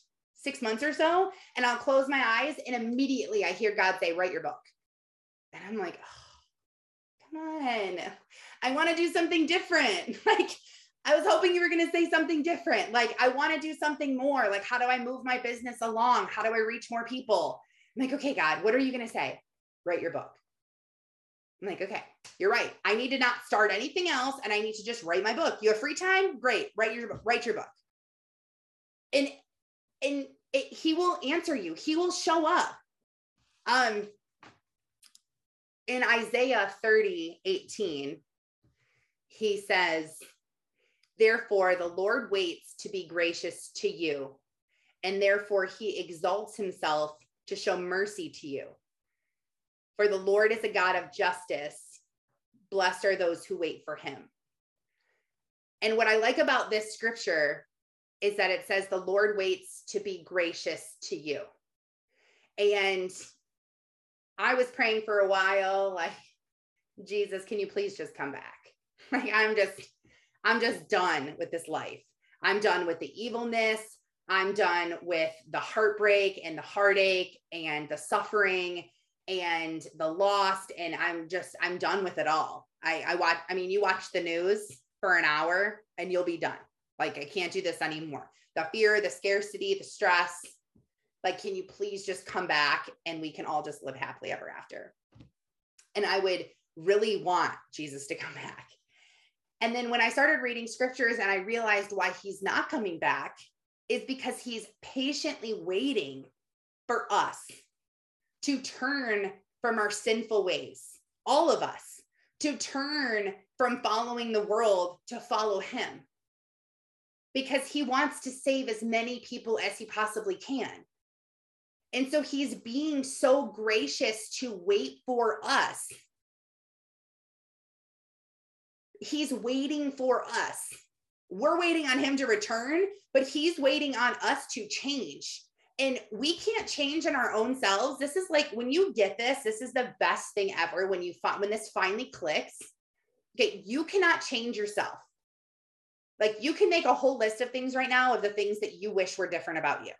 six months or so. And I'll close my eyes and immediately I hear God say, write your book. And I'm like, oh, come on. I want to do something different. Like, I was hoping you were going to say something different. Like, I want to do something more. Like, how do I move my business along? How do I reach more people? I'm like, okay, God, what are you going to say? Write your book. I'm like, okay, you're right. I need to not start anything else and I need to just write my book. You have free time? Great. Write your book. Write your book. And and it, he will answer you. He will show up. Um in Isaiah 30, 18, he says, Therefore, the Lord waits to be gracious to you, and therefore he exalts himself to show mercy to you. For the Lord is a God of justice. Blessed are those who wait for him. And what I like about this scripture is that it says the Lord waits to be gracious to you. And I was praying for a while, like, Jesus, can you please just come back? Like, I'm just, I'm just done with this life. I'm done with the evilness. I'm done with the heartbreak and the heartache and the suffering and the lost. And I'm just, I'm done with it all. I, I watch, I mean, you watch the news for an hour and you'll be done. Like, I can't do this anymore. The fear, the scarcity, the stress. Like, can you please just come back and we can all just live happily ever after? And I would really want Jesus to come back. And then when I started reading scriptures and I realized why he's not coming back is because he's patiently waiting for us to turn from our sinful ways, all of us, to turn from following the world to follow him. Because he wants to save as many people as he possibly can. And so he's being so gracious to wait for us he's waiting for us. We're waiting on him to return, but he's waiting on us to change. And we can't change in our own selves. This is like when you get this, this is the best thing ever when you find when this finally clicks. Okay, you cannot change yourself. Like you can make a whole list of things right now of the things that you wish were different about you.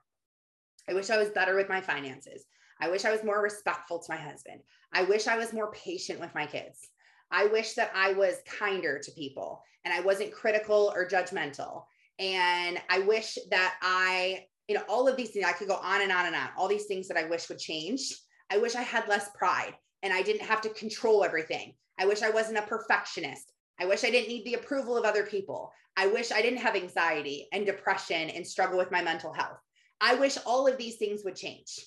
I wish I was better with my finances. I wish I was more respectful to my husband. I wish I was more patient with my kids. I wish that I was kinder to people and I wasn't critical or judgmental. And I wish that I, you know, all of these things, I could go on and on and on, all these things that I wish would change. I wish I had less pride and I didn't have to control everything. I wish I wasn't a perfectionist. I wish I didn't need the approval of other people. I wish I didn't have anxiety and depression and struggle with my mental health. I wish all of these things would change.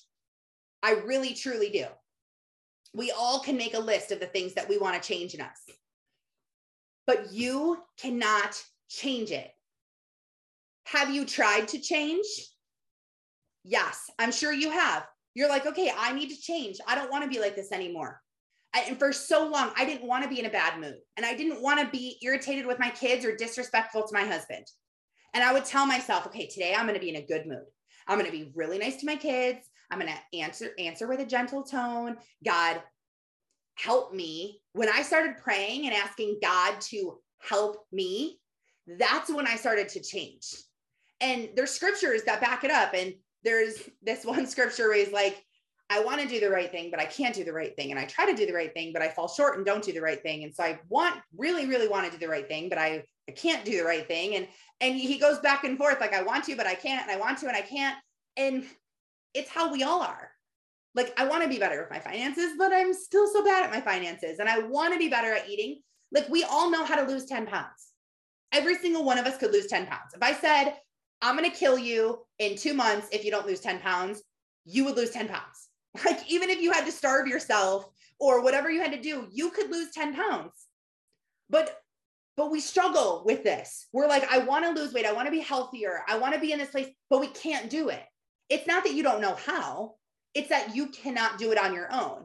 I really, truly do we all can make a list of the things that we want to change in us. But you cannot change it. Have you tried to change? Yes, I'm sure you have. You're like, okay, I need to change. I don't want to be like this anymore. I, and for so long, I didn't want to be in a bad mood and I didn't want to be irritated with my kids or disrespectful to my husband. And I would tell myself, okay, today I'm going to be in a good mood. I'm going to be really nice to my kids. I'm going to answer answer with a gentle tone. God, help me. When I started praying and asking God to help me, that's when I started to change. And there's scriptures that back it up. And there's this one scripture where he's like, I want to do the right thing, but I can't do the right thing. And I try to do the right thing, but I fall short and don't do the right thing. And so I want really, really want to do the right thing, but I, I can't do the right thing. And and he goes back and forth like I want to, but I can't, and I want to, and I can't. And it's how we all are. Like I want to be better with my finances, but I'm still so bad at my finances. And I want to be better at eating. Like we all know how to lose 10 pounds. Every single one of us could lose 10 pounds. If I said, I'm going to kill you in two months if you don't lose 10 pounds, you would lose 10 pounds. Like, even if you had to starve yourself or whatever you had to do, you could lose 10 pounds. But but we struggle with this. We're like, I want to lose weight. I want to be healthier. I want to be in this place, but we can't do it. It's not that you don't know how, it's that you cannot do it on your own.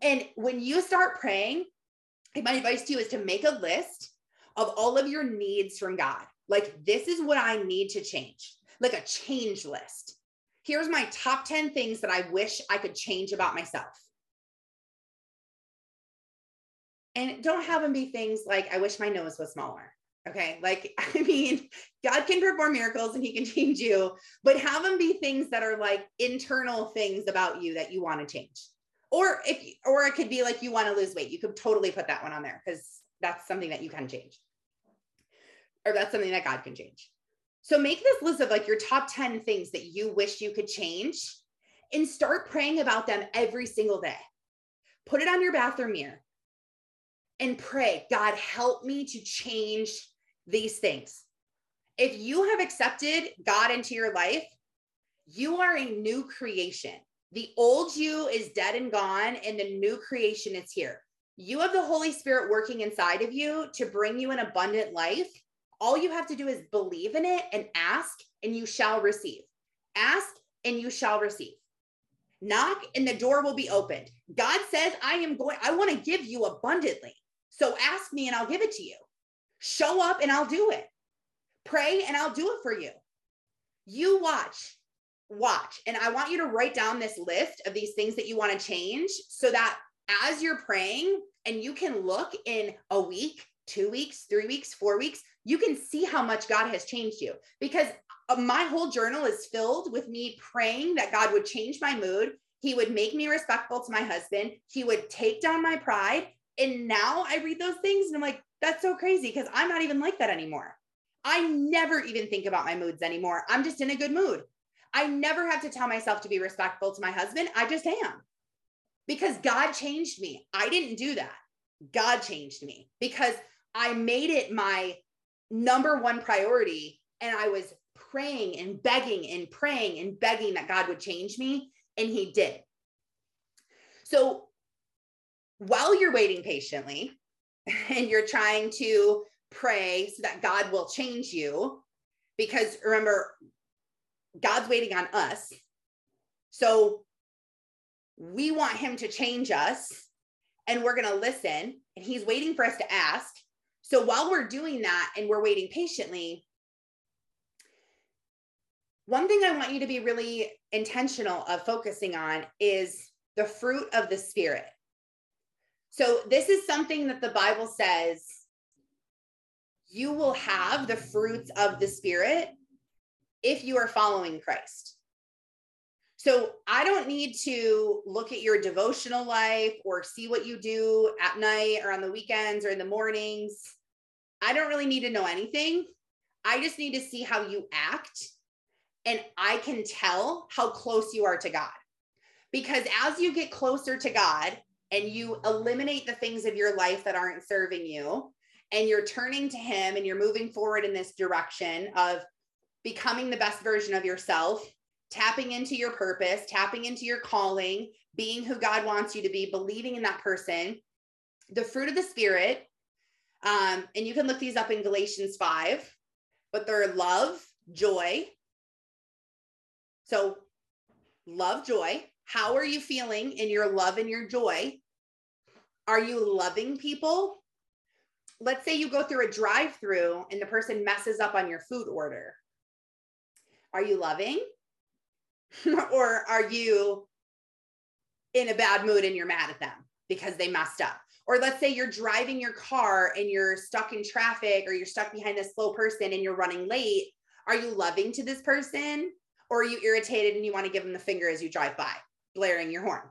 And when you start praying, my advice to you is to make a list of all of your needs from God. Like, this is what I need to change, like a change list. Here's my top 10 things that I wish I could change about myself. And don't have them be things like, I wish my nose was smaller. Okay. Like, I mean, God can perform miracles and he can change you, but have them be things that are like internal things about you that you want to change. Or if, or it could be like you want to lose weight. You could totally put that one on there because that's something that you can change or that's something that God can change. So make this list of like your top 10 things that you wish you could change and start praying about them every single day. Put it on your bathroom mirror and pray, God, help me to change these things. If you have accepted God into your life, you are a new creation. The old you is dead and gone, and the new creation is here. You have the Holy Spirit working inside of you to bring you an abundant life all you have to do is believe in it and ask, and you shall receive. Ask, and you shall receive. Knock, and the door will be opened. God says, I am going, I want to give you abundantly. So ask me, and I'll give it to you. Show up, and I'll do it. Pray, and I'll do it for you. You watch, watch. And I want you to write down this list of these things that you want to change so that as you're praying, and you can look in a week, two weeks, three weeks, four weeks, you can see how much God has changed you because uh, my whole journal is filled with me praying that God would change my mood. He would make me respectful to my husband. He would take down my pride. And now I read those things and I'm like, that's so crazy because I'm not even like that anymore. I never even think about my moods anymore. I'm just in a good mood. I never have to tell myself to be respectful to my husband. I just am because God changed me. I didn't do that. God changed me because I made it my number one priority. And I was praying and begging and praying and begging that God would change me. And He did. So while you're waiting patiently and you're trying to pray so that God will change you, because remember, God's waiting on us. So we want Him to change us and we're going to listen. And He's waiting for us to ask. So while we're doing that and we're waiting patiently, one thing I want you to be really intentional of focusing on is the fruit of the spirit. So this is something that the Bible says you will have the fruits of the spirit if you are following Christ. So I don't need to look at your devotional life or see what you do at night or on the weekends or in the mornings. I don't really need to know anything. I just need to see how you act and I can tell how close you are to God. Because as you get closer to God and you eliminate the things of your life that aren't serving you, and you're turning to Him and you're moving forward in this direction of becoming the best version of yourself, tapping into your purpose, tapping into your calling, being who God wants you to be, believing in that person. The fruit of the Spirit, um, and you can look these up in Galatians 5, but they're love, joy. So, love, joy. How are you feeling in your love and your joy? Are you loving people? Let's say you go through a drive through and the person messes up on your food order. Are you loving? or are you in a bad mood and you're mad at them because they messed up? Or let's say you're driving your car and you're stuck in traffic or you're stuck behind this slow person and you're running late. Are you loving to this person or are you irritated and you want to give them the finger as you drive by, blaring your horn?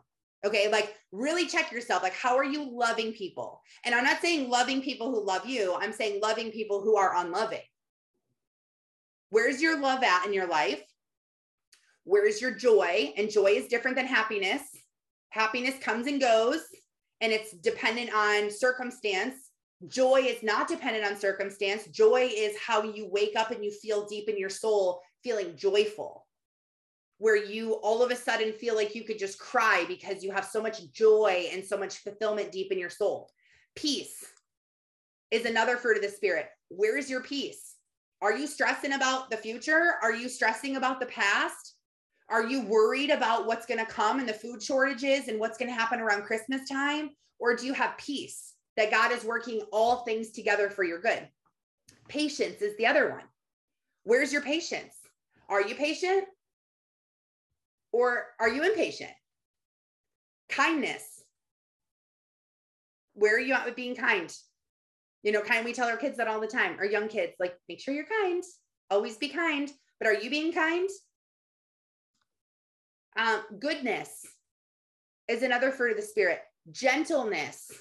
Okay, like really check yourself. Like, how are you loving people? And I'm not saying loving people who love you, I'm saying loving people who are unloving. Where's your love at in your life? Where's your joy? And joy is different than happiness. Happiness comes and goes, and it's dependent on circumstance. Joy is not dependent on circumstance. Joy is how you wake up and you feel deep in your soul feeling joyful where you all of a sudden feel like you could just cry because you have so much joy and so much fulfillment deep in your soul. Peace is another fruit of the spirit. Where is your peace? Are you stressing about the future? Are you stressing about the past? Are you worried about what's going to come and the food shortages and what's going to happen around Christmas time? Or do you have peace that God is working all things together for your good? Patience is the other one. Where's your patience? Are you patient? Or are you impatient? Kindness. Where are you at with being kind? You know, kind, we tell our kids that all the time, our young kids, like, make sure you're kind, always be kind. But are you being kind? Um, goodness is another fruit of the spirit, gentleness,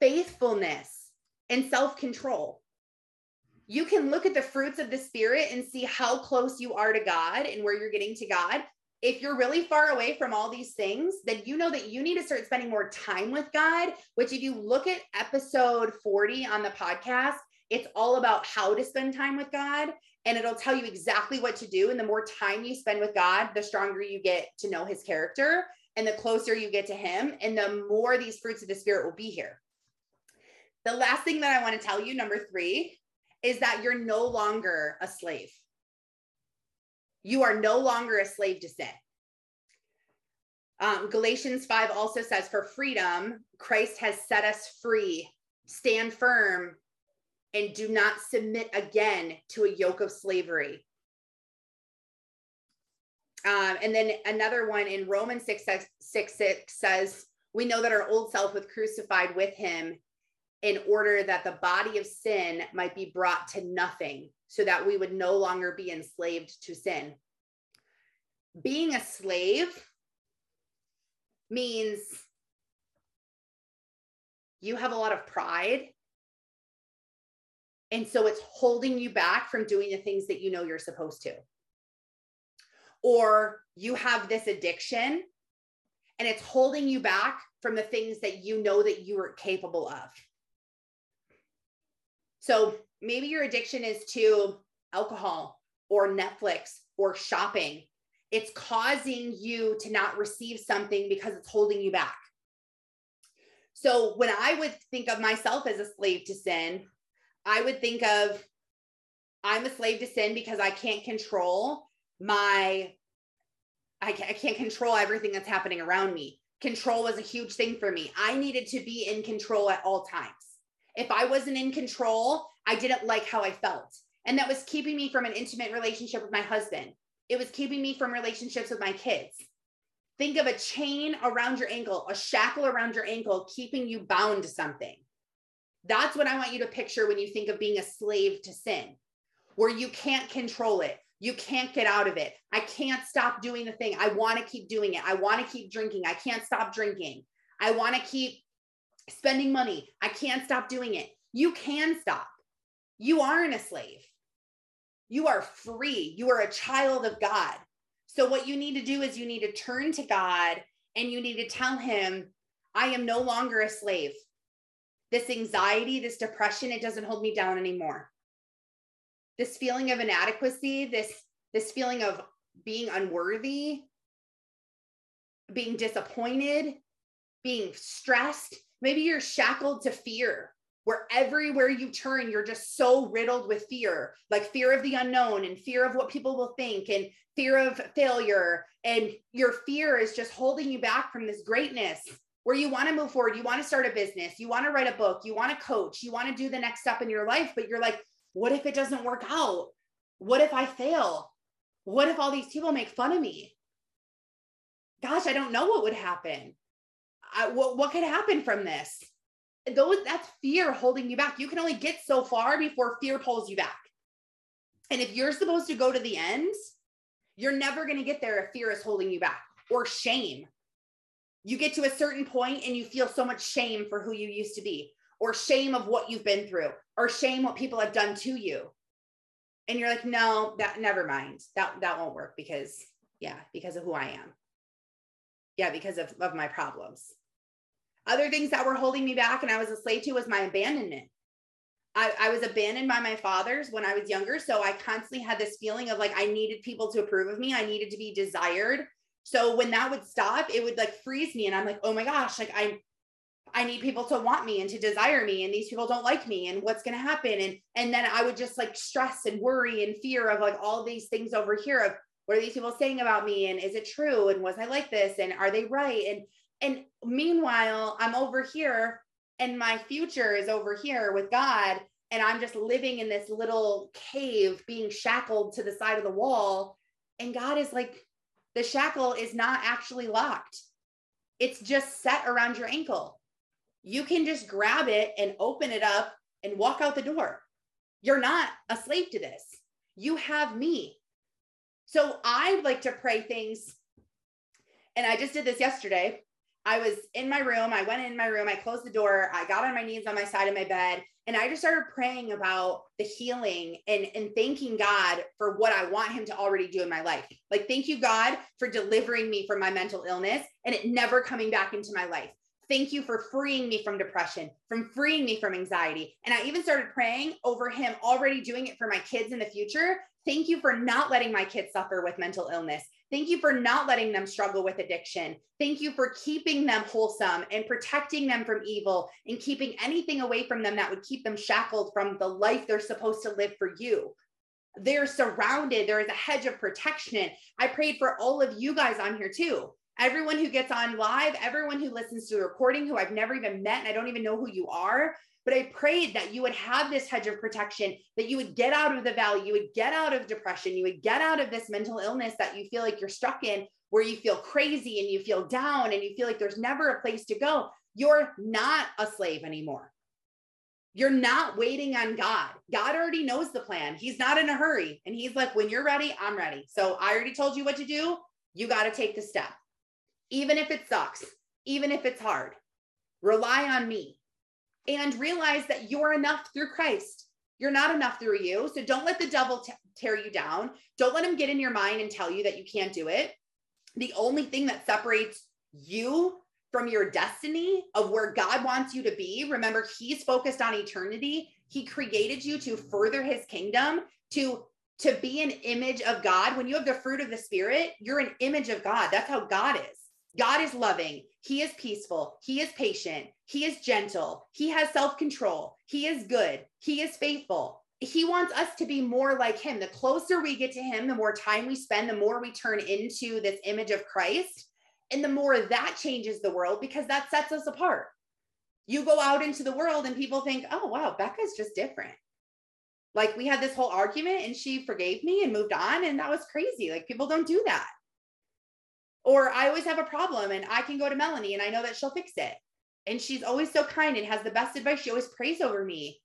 faithfulness, and self control. You can look at the fruits of the spirit and see how close you are to God and where you're getting to God if you're really far away from all these things, then you know that you need to start spending more time with God, which, if you look at episode 40 on the podcast, it's all about how to spend time with God. And it'll tell you exactly what to do. And the more time you spend with God, the stronger you get to know his character and the closer you get to him. And the more these fruits of the Spirit will be here. The last thing that I want to tell you, number three, is that you're no longer a slave. You are no longer a slave to sin. Um, Galatians 5 also says, For freedom, Christ has set us free. Stand firm and do not submit again to a yoke of slavery. Um, and then another one in Romans 6, 6 6 says, We know that our old self was crucified with him in order that the body of sin might be brought to nothing so that we would no longer be enslaved to sin. Being a slave means you have a lot of pride. And so it's holding you back from doing the things that you know you're supposed to. Or you have this addiction and it's holding you back from the things that you know that you are capable of. So maybe your addiction is to alcohol or Netflix or shopping. It's causing you to not receive something because it's holding you back. So when I would think of myself as a slave to sin, I would think of I'm a slave to sin because I can't control my I can't, I can't control everything that's happening around me. Control was a huge thing for me. I needed to be in control at all times. If I wasn't in control, I didn't like how I felt. And that was keeping me from an intimate relationship with my husband. It was keeping me from relationships with my kids. Think of a chain around your ankle, a shackle around your ankle, keeping you bound to something. That's what I want you to picture when you think of being a slave to sin, where you can't control it. You can't get out of it. I can't stop doing the thing. I want to keep doing it. I want to keep drinking. I can't stop drinking. I want to keep spending money. I can't stop doing it. You can stop. You aren't a slave. You are free. You are a child of God. So, what you need to do is you need to turn to God and you need to tell Him, I am no longer a slave. This anxiety, this depression, it doesn't hold me down anymore. This feeling of inadequacy, this, this feeling of being unworthy, being disappointed, being stressed. Maybe you're shackled to fear where everywhere you turn, you're just so riddled with fear, like fear of the unknown and fear of what people will think and fear of failure. And your fear is just holding you back from this greatness where you want to move forward. You want to start a business, you want to write a book, you want to coach, you want to do the next step in your life, but you're like, what if it doesn't work out? What if I fail? What if all these people make fun of me? Gosh, I don't know what would happen. I, what, what could happen from this? those that's fear holding you back. You can only get so far before fear pulls you back. And if you're supposed to go to the end, you're never going to get there if fear is holding you back or shame. You get to a certain point and you feel so much shame for who you used to be, or shame of what you've been through, or shame what people have done to you. And you're like, no, that never mind. That that won't work because yeah, because of who I am. Yeah, because of, of my problems. Other things that were holding me back and I was a slave to was my abandonment. I, I was abandoned by my fathers when I was younger. So I constantly had this feeling of like I needed people to approve of me. I needed to be desired. So when that would stop, it would like freeze me. And I'm like, oh my gosh, like I I need people to want me and to desire me. And these people don't like me. And what's gonna happen? And and then I would just like stress and worry and fear of like all these things over here of what are these people saying about me? And is it true? And was I like this? And are they right? And and meanwhile, I'm over here and my future is over here with God. And I'm just living in this little cave being shackled to the side of the wall. And God is like, the shackle is not actually locked, it's just set around your ankle. You can just grab it and open it up and walk out the door. You're not a slave to this. You have me. So I like to pray things. And I just did this yesterday. I was in my room. I went in my room. I closed the door. I got on my knees on my side of my bed and I just started praying about the healing and, and thanking God for what I want Him to already do in my life. Like, thank you, God, for delivering me from my mental illness and it never coming back into my life. Thank you for freeing me from depression, from freeing me from anxiety. And I even started praying over Him already doing it for my kids in the future. Thank you for not letting my kids suffer with mental illness. Thank you for not letting them struggle with addiction. Thank you for keeping them wholesome and protecting them from evil and keeping anything away from them that would keep them shackled from the life they're supposed to live for you. They're surrounded, there is a hedge of protection. I prayed for all of you guys on here too. Everyone who gets on live, everyone who listens to the recording, who I've never even met and I don't even know who you are. But I prayed that you would have this hedge of protection, that you would get out of the valley, you would get out of depression, you would get out of this mental illness that you feel like you're stuck in, where you feel crazy and you feel down and you feel like there's never a place to go. You're not a slave anymore. You're not waiting on God. God already knows the plan. He's not in a hurry. And He's like, when you're ready, I'm ready. So I already told you what to do. You got to take the step, even if it sucks, even if it's hard. Rely on me and realize that you're enough through Christ. You're not enough through you. So don't let the devil t- tear you down. Don't let him get in your mind and tell you that you can't do it. The only thing that separates you from your destiny of where God wants you to be, remember, he's focused on eternity. He created you to further his kingdom, to to be an image of God. When you have the fruit of the spirit, you're an image of God. That's how God is. God is loving. He is peaceful. He is patient. He is gentle. He has self control. He is good. He is faithful. He wants us to be more like him. The closer we get to him, the more time we spend, the more we turn into this image of Christ. And the more that changes the world because that sets us apart. You go out into the world and people think, oh, wow, Becca's just different. Like we had this whole argument and she forgave me and moved on. And that was crazy. Like people don't do that. Or I always have a problem and I can go to Melanie and I know that she'll fix it. And she's always so kind and has the best advice. She always prays over me.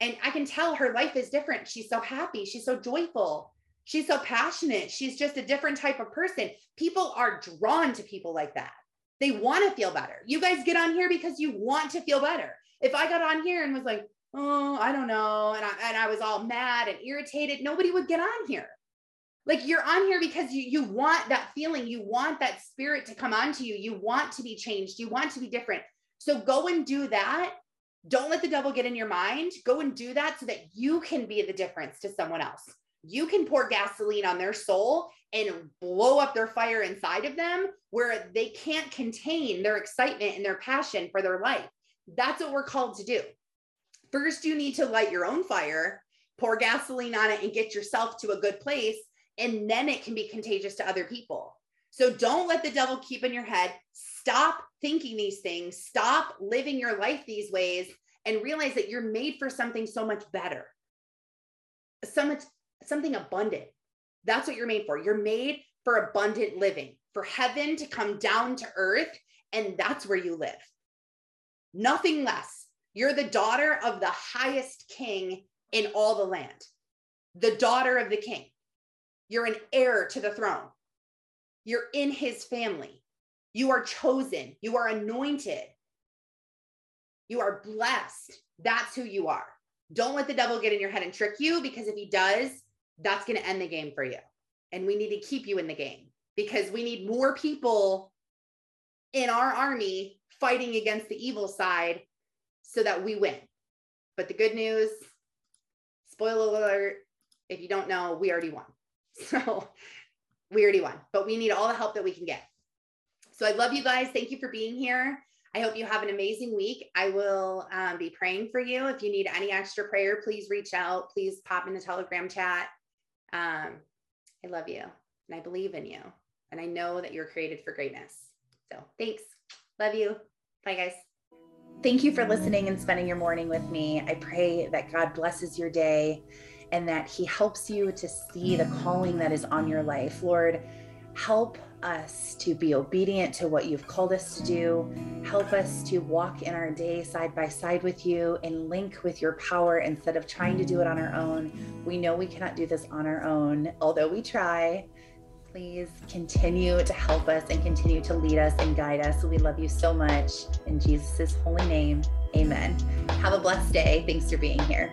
And I can tell her life is different. She's so happy. She's so joyful. She's so passionate. She's just a different type of person. People are drawn to people like that. They want to feel better. You guys get on here because you want to feel better. If I got on here and was like, oh, I don't know, and I, and I was all mad and irritated, nobody would get on here like you're on here because you you want that feeling. You want that spirit to come onto you. You want to be changed. You want to be different. So go and do that. Don't let the devil get in your mind. Go and do that so that you can be the difference to someone else. You can pour gasoline on their soul and blow up their fire inside of them where they can't contain their excitement and their passion for their life. That's what we're called to do. First you need to light your own fire pour gasoline on it and get yourself to a good place and then it can be contagious to other people. So don't let the devil keep in your head. Stop thinking these things. Stop living your life these ways and realize that you're made for something so much better. So much something abundant. That's what you're made for. You're made for abundant living, for heaven to come down to earth and that's where you live. Nothing less. You're the daughter of the highest king in all the land, the daughter of the king. You're an heir to the throne. You're in his family. You are chosen. You are anointed. You are blessed. That's who you are. Don't let the devil get in your head and trick you because if he does, that's going to end the game for you. And we need to keep you in the game because we need more people in our army fighting against the evil side so that we win. But the good news, spoiler alert, if you don't know, we already won. So we already won, but we need all the help that we can get. So I love you guys. Thank you for being here. I hope you have an amazing week. I will um, be praying for you. If you need any extra prayer, please reach out. Please pop in the Telegram chat. Um, I love you and I believe in you. And I know that you're created for greatness. So thanks. Love you. Bye, guys. Thank you for listening and spending your morning with me. I pray that God blesses your day and that He helps you to see the calling that is on your life. Lord, help us to be obedient to what you've called us to do. Help us to walk in our day side by side with you and link with your power instead of trying to do it on our own. We know we cannot do this on our own, although we try. Please continue to help us and continue to lead us and guide us. We love you so much. In Jesus' holy name, amen. Have a blessed day. Thanks for being here.